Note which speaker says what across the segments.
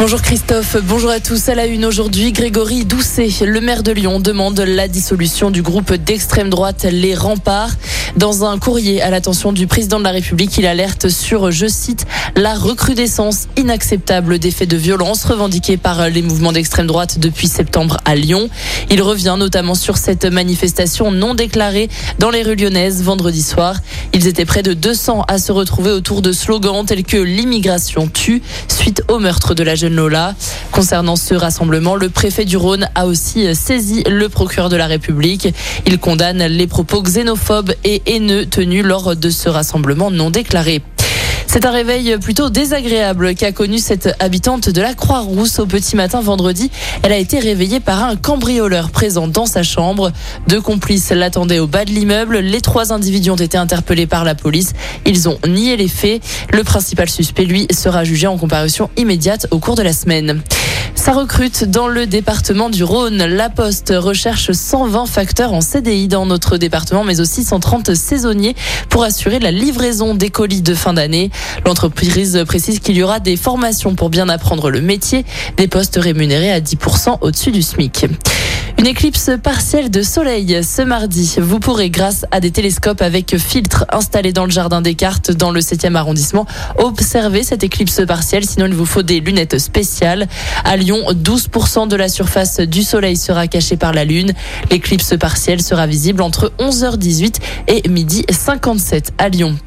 Speaker 1: Bonjour Christophe, bonjour à tous. À la une aujourd'hui, Grégory Doucet, le maire de Lyon, demande la dissolution du groupe d'extrême droite Les Remparts. Dans un courrier à l'attention du président de la République, il alerte sur, je cite, la recrudescence inacceptable des faits de violence revendiqués par les mouvements d'extrême droite depuis septembre à Lyon. Il revient notamment sur cette manifestation non déclarée dans les rues lyonnaises vendredi soir. Ils étaient près de 200 à se retrouver autour de slogans tels que l'immigration tue suite au meurtre de la jeune Lola. Concernant ce rassemblement, le préfet du Rhône a aussi saisi le procureur de la République. Il condamne les propos xénophobes et haineux tenus lors de ce rassemblement non déclaré. C'est un réveil plutôt désagréable qu'a connu cette habitante de la Croix-Rousse au petit matin vendredi. Elle a été réveillée par un cambrioleur présent dans sa chambre. Deux complices l'attendaient au bas de l'immeuble. Les trois individus ont été interpellés par la police. Ils ont nié les faits. Le principal suspect, lui, sera jugé en comparution immédiate au cours de la semaine. Ça recrute dans le département du Rhône. La Poste recherche 120 facteurs en CDI dans notre département, mais aussi 130 saisonniers pour assurer la livraison des colis de fin d'année. L'entreprise précise qu'il y aura des formations pour bien apprendre le métier, des postes rémunérés à 10% au-dessus du SMIC. Une éclipse partielle de soleil ce mardi. Vous pourrez, grâce à des télescopes avec filtres installés dans le jardin des cartes dans le 7e arrondissement, observer cette éclipse partielle. Sinon, il vous faut des lunettes spéciales. À Lyon, 12% de la surface du soleil sera cachée par la lune. L'éclipse partielle sera visible entre 11h18 et midi 57 à Lyon.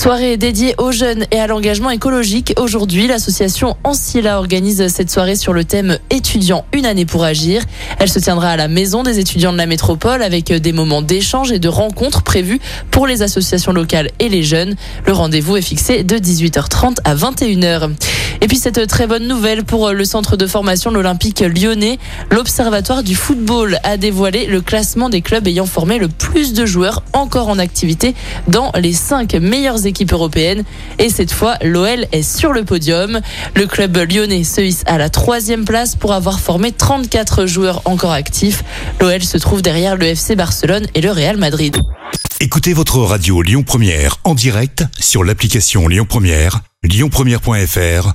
Speaker 1: Soirée dédiée aux jeunes et à l'engagement écologique. Aujourd'hui, l'association Ancilla organise cette soirée sur le thème étudiants une année pour agir. Elle se tiendra à la maison des étudiants de la métropole avec des moments d'échange et de rencontres prévus pour les associations locales et les jeunes. Le rendez-vous est fixé de 18h30 à 21h. Et puis cette très bonne nouvelle pour le centre de formation l'Olympique lyonnais. L'Observatoire du football a dévoilé le classement des clubs ayant formé le plus de joueurs encore en activité dans les cinq meilleures équipes européennes. Et cette fois, l'OL est sur le podium. Le club lyonnais se hisse à la troisième place pour avoir formé 34 joueurs encore actifs. L'OL se trouve derrière le FC Barcelone et le Real Madrid.
Speaker 2: Écoutez votre radio Lyon Première en direct sur l'application Lyon Première, lyonpremière.fr